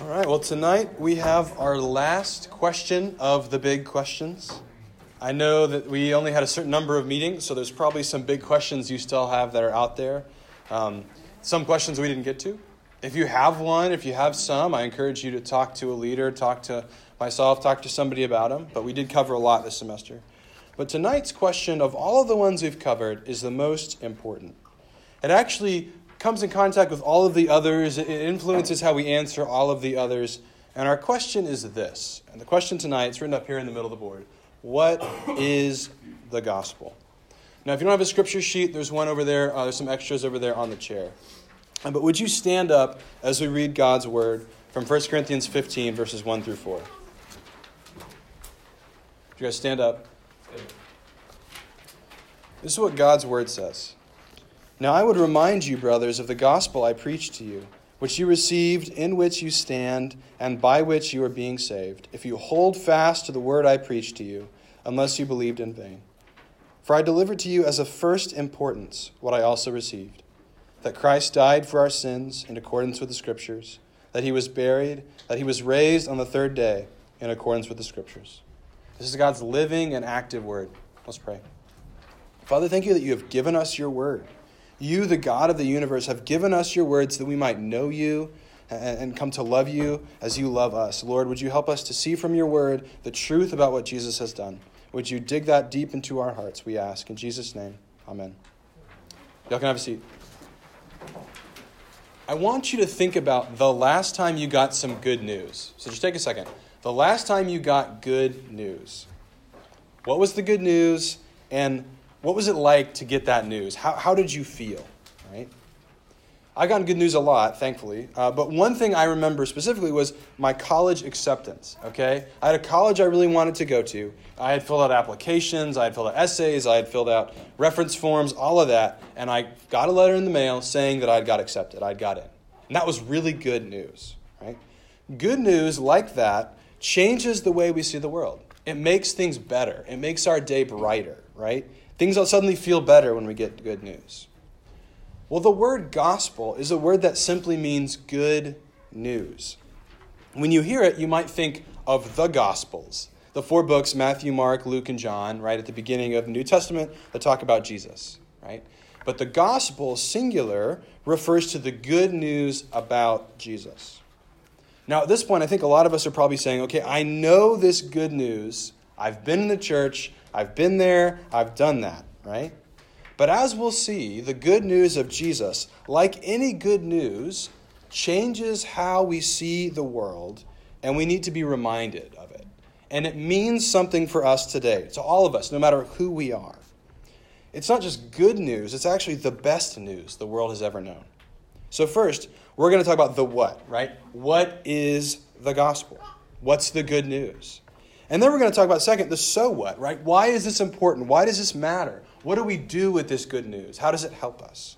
All right, well, tonight we have our last question of the big questions. I know that we only had a certain number of meetings, so there's probably some big questions you still have that are out there. Um, some questions we didn't get to. If you have one, if you have some, I encourage you to talk to a leader, talk to myself, talk to somebody about them. But we did cover a lot this semester. But tonight's question, of all of the ones we've covered, is the most important. It actually comes in contact with all of the others, it influences how we answer all of the others. And our question is this. And the question tonight, it's written up here in the middle of the board What is the gospel? Now, if you don't have a scripture sheet, there's one over there. Uh, there's some extras over there on the chair. Uh, but would you stand up as we read God's word from 1 Corinthians 15, verses 1 through 4? Would you guys stand up? This is what God's word says. Now I would remind you, brothers, of the gospel I preached to you, which you received, in which you stand, and by which you are being saved, if you hold fast to the word I preached to you, unless you believed in vain. For I delivered to you as of first importance what I also received that Christ died for our sins in accordance with the Scriptures, that he was buried, that he was raised on the third day in accordance with the Scriptures. This is God's living and active word. Let's pray. Father, thank you that you have given us your word. You, the God of the universe, have given us your words that we might know you and come to love you as you love us. Lord, would you help us to see from your word the truth about what Jesus has done? Would you dig that deep into our hearts, we ask. In Jesus' name, amen. Y'all can have a seat. I want you to think about the last time you got some good news. So just take a second. The last time you got good news. What was the good news? And what was it like to get that news? How, how did you feel? Right? I got good news a lot, thankfully. Uh, but one thing I remember specifically was my college acceptance. Okay, I had a college I really wanted to go to. I had filled out applications, I had filled out essays, I had filled out reference forms, all of that, and I got a letter in the mail saying that I'd got accepted. I'd got in, and that was really good news. Right? Good news like that changes the way we see the world. It makes things better. It makes our day brighter. Right? Things will suddenly feel better when we get good news. Well, the word gospel is a word that simply means good news. When you hear it, you might think of the gospels, the four books Matthew, Mark, Luke, and John, right at the beginning of the New Testament that talk about Jesus, right? But the gospel, singular, refers to the good news about Jesus. Now, at this point, I think a lot of us are probably saying, okay, I know this good news. I've been in the church. I've been there, I've done that, right? But as we'll see, the good news of Jesus, like any good news, changes how we see the world, and we need to be reminded of it. And it means something for us today, to all of us, no matter who we are. It's not just good news, it's actually the best news the world has ever known. So, first, we're going to talk about the what, right? What is the gospel? What's the good news? And then we're going to talk about, second, the so what, right? Why is this important? Why does this matter? What do we do with this good news? How does it help us?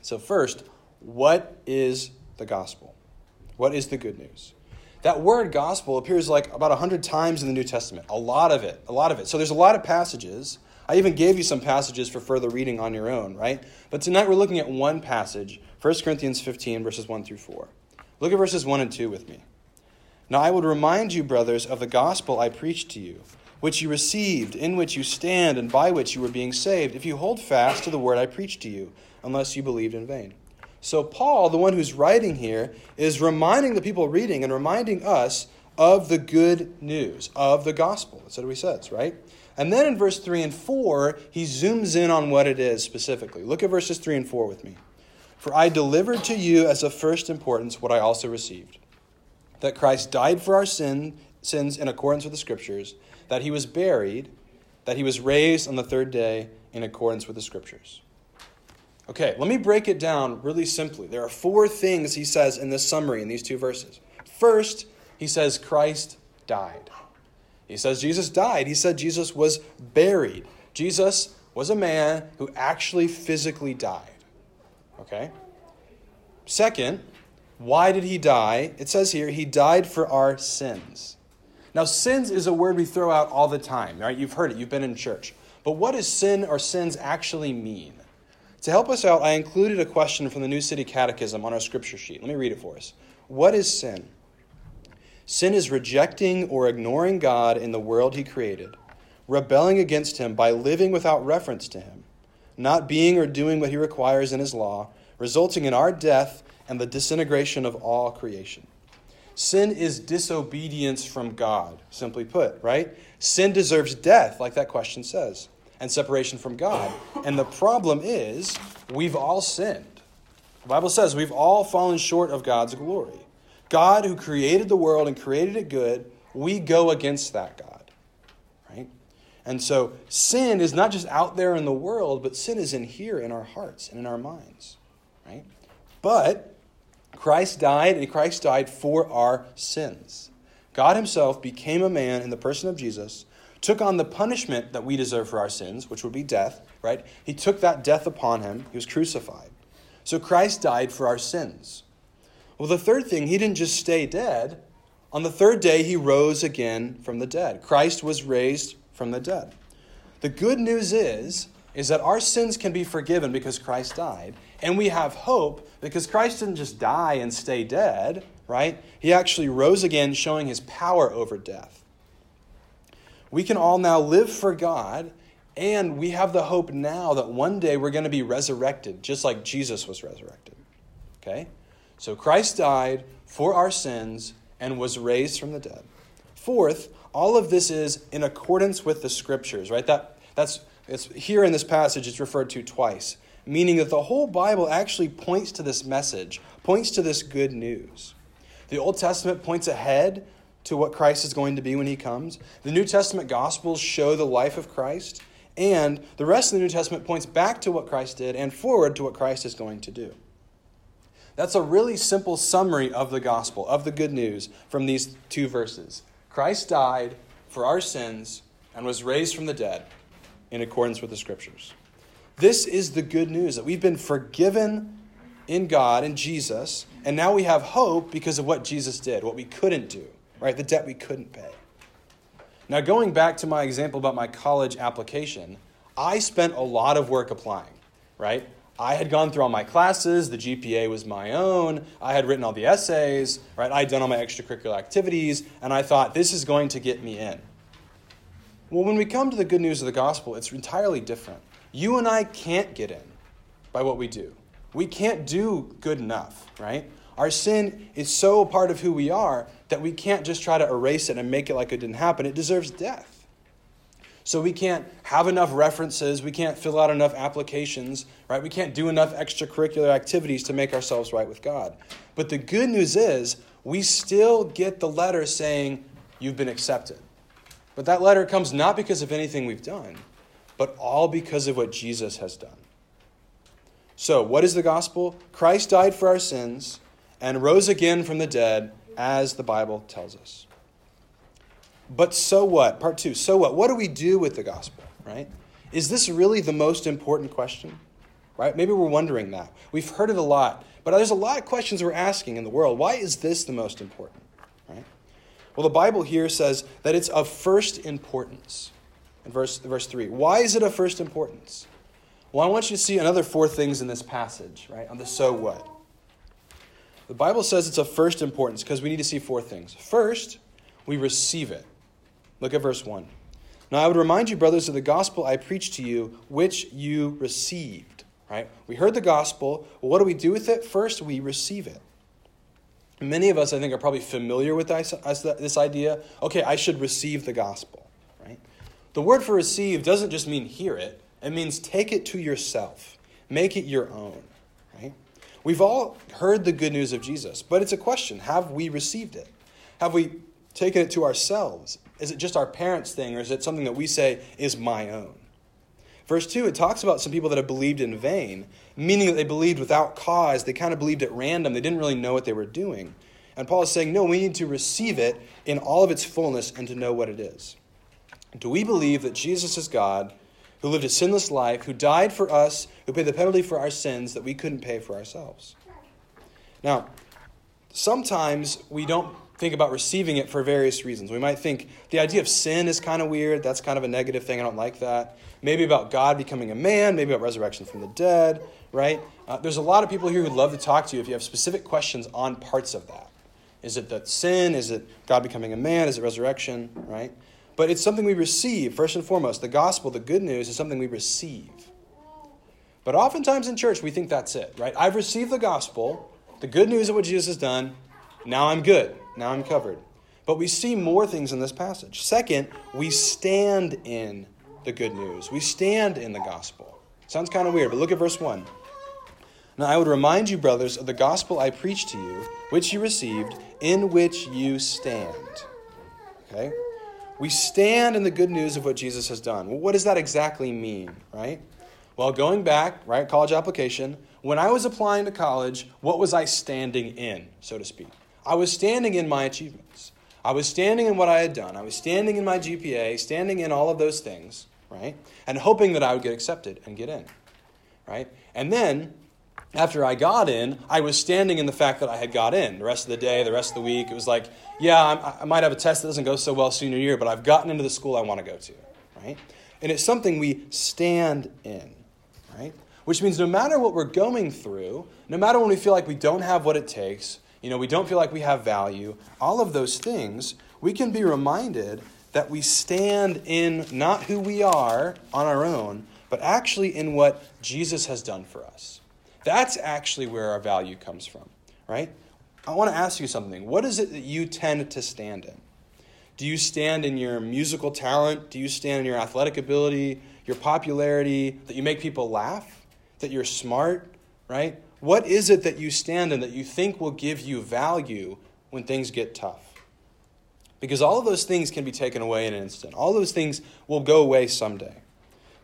So, first, what is the gospel? What is the good news? That word gospel appears like about 100 times in the New Testament. A lot of it. A lot of it. So, there's a lot of passages. I even gave you some passages for further reading on your own, right? But tonight we're looking at one passage, 1 Corinthians 15, verses 1 through 4. Look at verses 1 and 2 with me. Now I would remind you, brothers, of the gospel I preached to you, which you received, in which you stand, and by which you were being saved, if you hold fast to the word I preached to you, unless you believed in vain. So, Paul, the one who's writing here, is reminding the people reading and reminding us of the good news, of the gospel. That's what he says, right? And then in verse 3 and 4, he zooms in on what it is specifically. Look at verses 3 and 4 with me. For I delivered to you as of first importance what I also received that Christ died for our sin, sins in accordance with the Scriptures, that he was buried, that he was raised on the third day in accordance with the Scriptures. Okay, let me break it down really simply. There are four things he says in this summary in these two verses. First, he says Christ died. He says Jesus died. He said Jesus was buried. Jesus was a man who actually physically died. Okay? Second, why did he die? It says here, he died for our sins. Now, sins is a word we throw out all the time, right? You've heard it, you've been in church. But what does sin or sins actually mean? To help us out, I included a question from the New City Catechism on our scripture sheet. Let me read it for us. What is sin? Sin is rejecting or ignoring God in the world he created, rebelling against him by living without reference to him, not being or doing what he requires in his law, resulting in our death and the disintegration of all creation. Sin is disobedience from God, simply put, right? Sin deserves death, like that question says, and separation from God. And the problem is, we've all sinned. The Bible says we've all fallen short of God's glory. God, who created the world and created it good, we go against that God, right? And so sin is not just out there in the world, but sin is in here in our hearts and in our minds, right? But Christ died, and Christ died for our sins. God Himself became a man in the person of Jesus, took on the punishment that we deserve for our sins, which would be death, right? He took that death upon Him. He was crucified. So Christ died for our sins. Well, the third thing, He didn't just stay dead. On the third day, He rose again from the dead. Christ was raised from the dead. The good news is, is that our sins can be forgiven because Christ died. And we have hope because Christ didn't just die and stay dead, right? He actually rose again, showing his power over death. We can all now live for God, and we have the hope now that one day we're going to be resurrected, just like Jesus was resurrected. Okay? So Christ died for our sins and was raised from the dead. Fourth, all of this is in accordance with the scriptures, right? That that's it's here in this passage it's referred to twice meaning that the whole Bible actually points to this message, points to this good news. The Old Testament points ahead to what Christ is going to be when he comes. The New Testament Gospels show the life of Christ, and the rest of the New Testament points back to what Christ did and forward to what Christ is going to do. That's a really simple summary of the gospel, of the good news from these two verses. Christ died for our sins and was raised from the dead in accordance with the scriptures. This is the good news that we've been forgiven in God and Jesus, and now we have hope because of what Jesus did, what we couldn't do, right? The debt we couldn't pay. Now, going back to my example about my college application, I spent a lot of work applying, right? I had gone through all my classes, the GPA was my own, I had written all the essays, right? I had done all my extracurricular activities, and I thought this is going to get me in. Well, when we come to the good news of the gospel, it's entirely different. You and I can't get in by what we do. We can't do good enough, right? Our sin is so a part of who we are that we can't just try to erase it and make it like it didn't happen. It deserves death. So we can't have enough references, we can't fill out enough applications, right? We can't do enough extracurricular activities to make ourselves right with God. But the good news is we still get the letter saying you've been accepted. But that letter comes not because of anything we've done, but all because of what Jesus has done. So, what is the gospel? Christ died for our sins and rose again from the dead, as the Bible tells us. But so what? Part two. So what? What do we do with the gospel, right? Is this really the most important question? Right? Maybe we're wondering that. We've heard it a lot, but there's a lot of questions we're asking in the world. Why is this the most important? Well, the Bible here says that it's of first importance in verse, verse 3. Why is it of first importance? Well, I want you to see another four things in this passage, right? On the so what. The Bible says it's of first importance because we need to see four things. First, we receive it. Look at verse 1. Now I would remind you, brothers, of the gospel I preached to you, which you received. Right? We heard the gospel. Well, what do we do with it? First, we receive it. Many of us, I think, are probably familiar with this idea. Okay, I should receive the gospel. Right? The word for receive doesn't just mean hear it, it means take it to yourself, make it your own. Right? We've all heard the good news of Jesus, but it's a question have we received it? Have we taken it to ourselves? Is it just our parents' thing, or is it something that we say is my own? Verse 2, it talks about some people that have believed in vain, meaning that they believed without cause. They kind of believed at random. They didn't really know what they were doing. And Paul is saying, no, we need to receive it in all of its fullness and to know what it is. Do we believe that Jesus is God, who lived a sinless life, who died for us, who paid the penalty for our sins that we couldn't pay for ourselves? Now, sometimes we don't think about receiving it for various reasons. We might think the idea of sin is kind of weird. That's kind of a negative thing. I don't like that. Maybe about God becoming a man, maybe about resurrection from the dead, right? Uh, there's a lot of people here who'd love to talk to you if you have specific questions on parts of that. Is it that sin? Is it God becoming a man? Is it resurrection? Right? But it's something we receive, first and foremost. The gospel, the good news, is something we receive. But oftentimes in church, we think that's it, right? I've received the gospel, the good news of what Jesus has done. Now I'm good. Now I'm covered. But we see more things in this passage. Second, we stand in the good news, we stand in the gospel. Sounds kind of weird, but look at verse 1. Now I would remind you, brothers, of the gospel I preached to you, which you received, in which you stand. Okay? We stand in the good news of what Jesus has done. Well, what does that exactly mean, right? Well, going back, right, college application, when I was applying to college, what was I standing in, so to speak? I was standing in my achievements. I was standing in what I had done. I was standing in my GPA, standing in all of those things, right? And hoping that I would get accepted and get in, right? And then after I got in, I was standing in the fact that I had got in. The rest of the day, the rest of the week, it was like, yeah, I might have a test that doesn't go so well senior year, but I've gotten into the school I want to go to, right? And it's something we stand in, right? Which means no matter what we're going through, no matter when we feel like we don't have what it takes, you know, we don't feel like we have value, all of those things, we can be reminded that we stand in not who we are on our own, but actually in what Jesus has done for us. That's actually where our value comes from, right? I want to ask you something. What is it that you tend to stand in? Do you stand in your musical talent? Do you stand in your athletic ability, your popularity, that you make people laugh, that you're smart, right? What is it that you stand in that you think will give you value when things get tough? Because all of those things can be taken away in an instant. All those things will go away someday.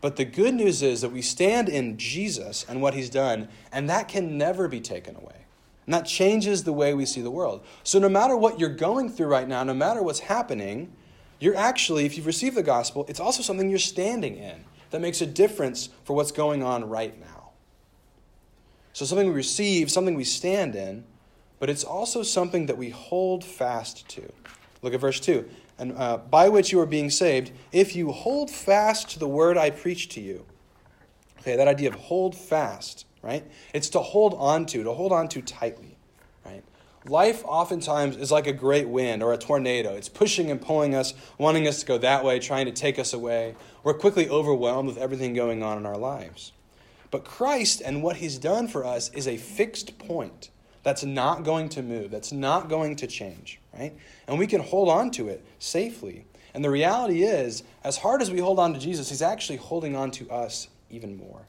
But the good news is that we stand in Jesus and what he's done, and that can never be taken away. And that changes the way we see the world. So, no matter what you're going through right now, no matter what's happening, you're actually, if you've received the gospel, it's also something you're standing in that makes a difference for what's going on right now. So, something we receive, something we stand in, but it's also something that we hold fast to. Look at verse 2 and uh, by which you are being saved, if you hold fast to the word I preach to you. Okay, that idea of hold fast, right? It's to hold on to, to hold on to tightly, right? Life oftentimes is like a great wind or a tornado. It's pushing and pulling us, wanting us to go that way, trying to take us away. We're quickly overwhelmed with everything going on in our lives. But Christ and what he's done for us is a fixed point that's not going to move, that's not going to change, right? And we can hold on to it safely. And the reality is, as hard as we hold on to Jesus, he's actually holding on to us even more.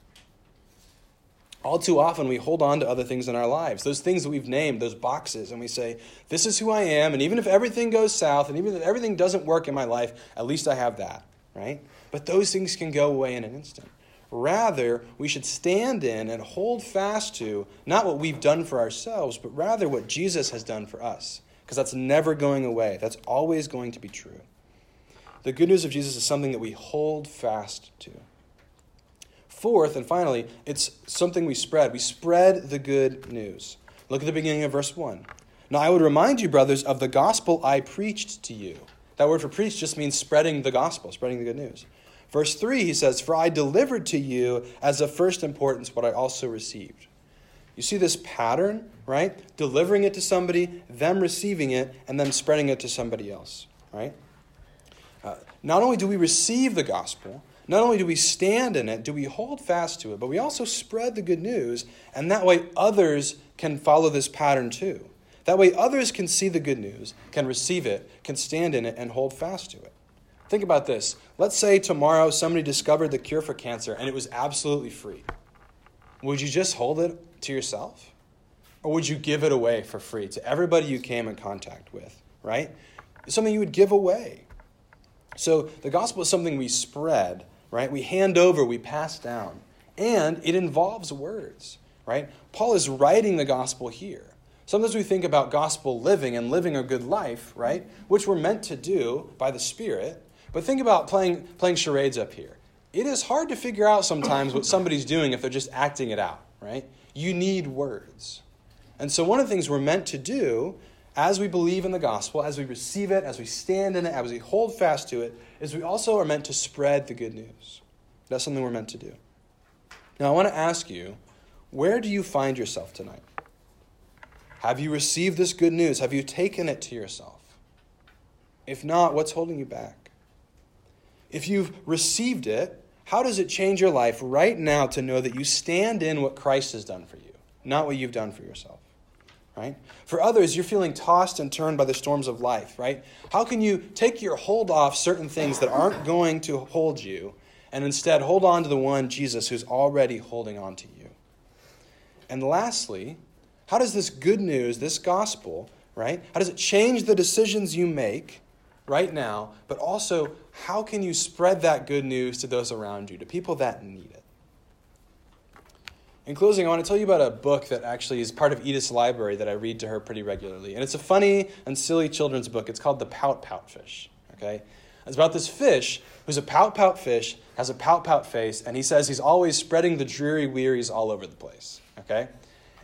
All too often, we hold on to other things in our lives, those things that we've named, those boxes, and we say, This is who I am, and even if everything goes south, and even if everything doesn't work in my life, at least I have that, right? But those things can go away in an instant. Rather, we should stand in and hold fast to not what we've done for ourselves, but rather what Jesus has done for us. Because that's never going away, that's always going to be true. The good news of Jesus is something that we hold fast to. Fourth, and finally, it's something we spread. We spread the good news. Look at the beginning of verse 1. Now, I would remind you, brothers, of the gospel I preached to you. That word for preach just means spreading the gospel, spreading the good news. Verse 3, he says, For I delivered to you as of first importance what I also received. You see this pattern, right? Delivering it to somebody, them receiving it, and then spreading it to somebody else, right? Uh, not only do we receive the gospel, not only do we stand in it, do we hold fast to it, but we also spread the good news, and that way others can follow this pattern too. That way others can see the good news, can receive it, can stand in it, and hold fast to it. Think about this. Let's say tomorrow somebody discovered the cure for cancer and it was absolutely free. Would you just hold it to yourself? Or would you give it away for free to everybody you came in contact with, right? It's something you would give away. So the gospel is something we spread, right? We hand over, we pass down. And it involves words, right? Paul is writing the gospel here. Sometimes we think about gospel living and living a good life, right? Which we're meant to do by the Spirit. But think about playing, playing charades up here. It is hard to figure out sometimes what somebody's doing if they're just acting it out, right? You need words. And so, one of the things we're meant to do as we believe in the gospel, as we receive it, as we stand in it, as we hold fast to it, is we also are meant to spread the good news. That's something we're meant to do. Now, I want to ask you where do you find yourself tonight? Have you received this good news? Have you taken it to yourself? If not, what's holding you back? If you've received it, how does it change your life right now to know that you stand in what Christ has done for you, not what you've done for yourself? Right? For others, you're feeling tossed and turned by the storms of life, right? How can you take your hold off certain things that aren't going to hold you and instead hold on to the one, Jesus, who's already holding on to you? And lastly, how does this good news, this gospel, right? How does it change the decisions you make right now, but also how can you spread that good news to those around you, to people that need it? In closing, I want to tell you about a book that actually is part of Edith's library that I read to her pretty regularly. And it's a funny and silly children's book. It's called The Pout Pout Fish. Okay? It's about this fish who's a pout pout fish, has a pout pout face, and he says he's always spreading the dreary wearies all over the place. Okay?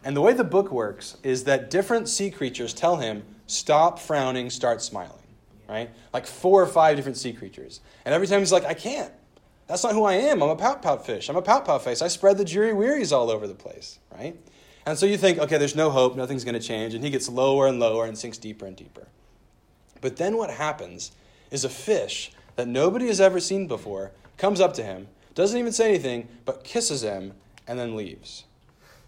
And the way the book works is that different sea creatures tell him, stop frowning, start smiling. Right? Like four or five different sea creatures. And every time he's like, I can't. That's not who I am. I'm a pout pout fish. I'm a pout pout face. I spread the dreary wearies all over the place. Right? And so you think, okay, there's no hope, nothing's going to change. And he gets lower and lower and sinks deeper and deeper. But then what happens is a fish that nobody has ever seen before comes up to him, doesn't even say anything, but kisses him and then leaves.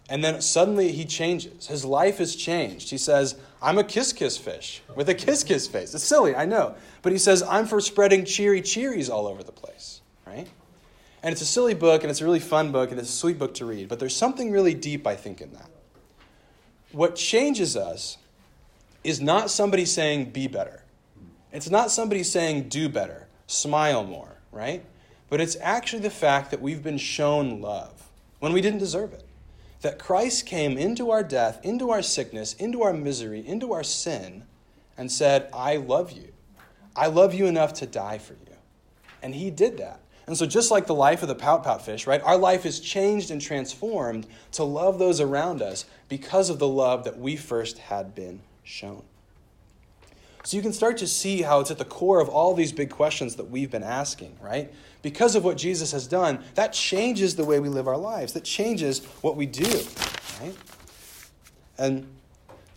And then suddenly he changes. His life has changed. He says, I'm a kiss kiss fish with a kiss kiss face. It's silly, I know. But he says, I'm for spreading cheery cheeries all over the place, right? And it's a silly book and it's a really fun book and it's a sweet book to read. But there's something really deep, I think, in that. What changes us is not somebody saying, be better. It's not somebody saying, do better, smile more, right? But it's actually the fact that we've been shown love when we didn't deserve it that Christ came into our death, into our sickness, into our misery, into our sin, and said, I love you. I love you enough to die for you. And he did that. And so, just like the life of the pout pout fish, right, our life is changed and transformed to love those around us because of the love that we first had been shown. So, you can start to see how it's at the core of all these big questions that we've been asking, right? because of what Jesus has done, that changes the way we live our lives. That changes what we do. Right? And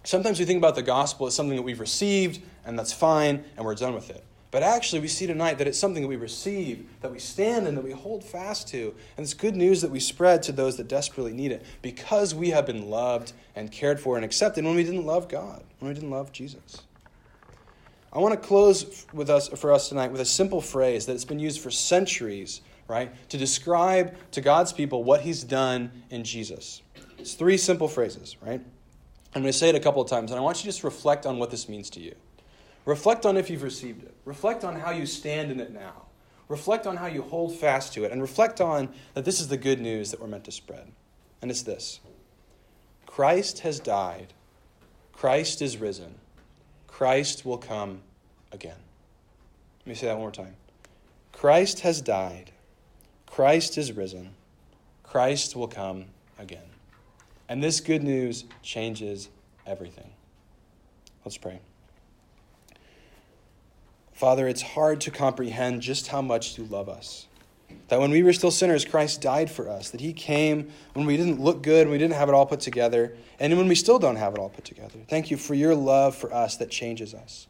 sometimes we think about the gospel as something that we've received, and that's fine, and we're done with it. But actually, we see tonight that it's something that we receive, that we stand in, that we hold fast to. And it's good news that we spread to those that desperately need it because we have been loved and cared for and accepted when we didn't love God, when we didn't love Jesus. I want to close with us for us tonight with a simple phrase that has been used for centuries, right, to describe to God's people what He's done in Jesus. It's three simple phrases, right? I'm going to say it a couple of times, and I want you to just reflect on what this means to you. Reflect on if you've received it. Reflect on how you stand in it now. Reflect on how you hold fast to it, and reflect on that this is the good news that we're meant to spread. And it's this Christ has died, Christ is risen. Christ will come again. Let me say that one more time. Christ has died. Christ is risen. Christ will come again. And this good news changes everything. Let's pray. Father, it's hard to comprehend just how much you love us. That when we were still sinners, Christ died for us. That He came when we didn't look good, when we didn't have it all put together, and when we still don't have it all put together. Thank you for your love for us that changes us.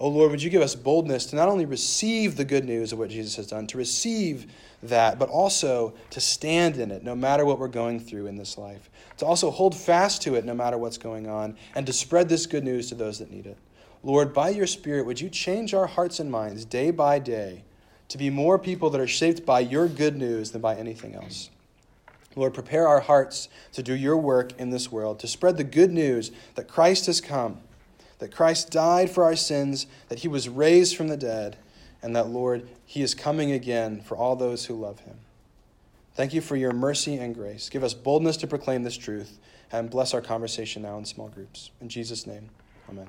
Oh Lord, would you give us boldness to not only receive the good news of what Jesus has done, to receive that, but also to stand in it no matter what we're going through in this life. To also hold fast to it no matter what's going on, and to spread this good news to those that need it. Lord, by your Spirit, would you change our hearts and minds day by day? To be more people that are shaped by your good news than by anything else. Lord, prepare our hearts to do your work in this world, to spread the good news that Christ has come, that Christ died for our sins, that he was raised from the dead, and that, Lord, he is coming again for all those who love him. Thank you for your mercy and grace. Give us boldness to proclaim this truth and bless our conversation now in small groups. In Jesus' name, amen.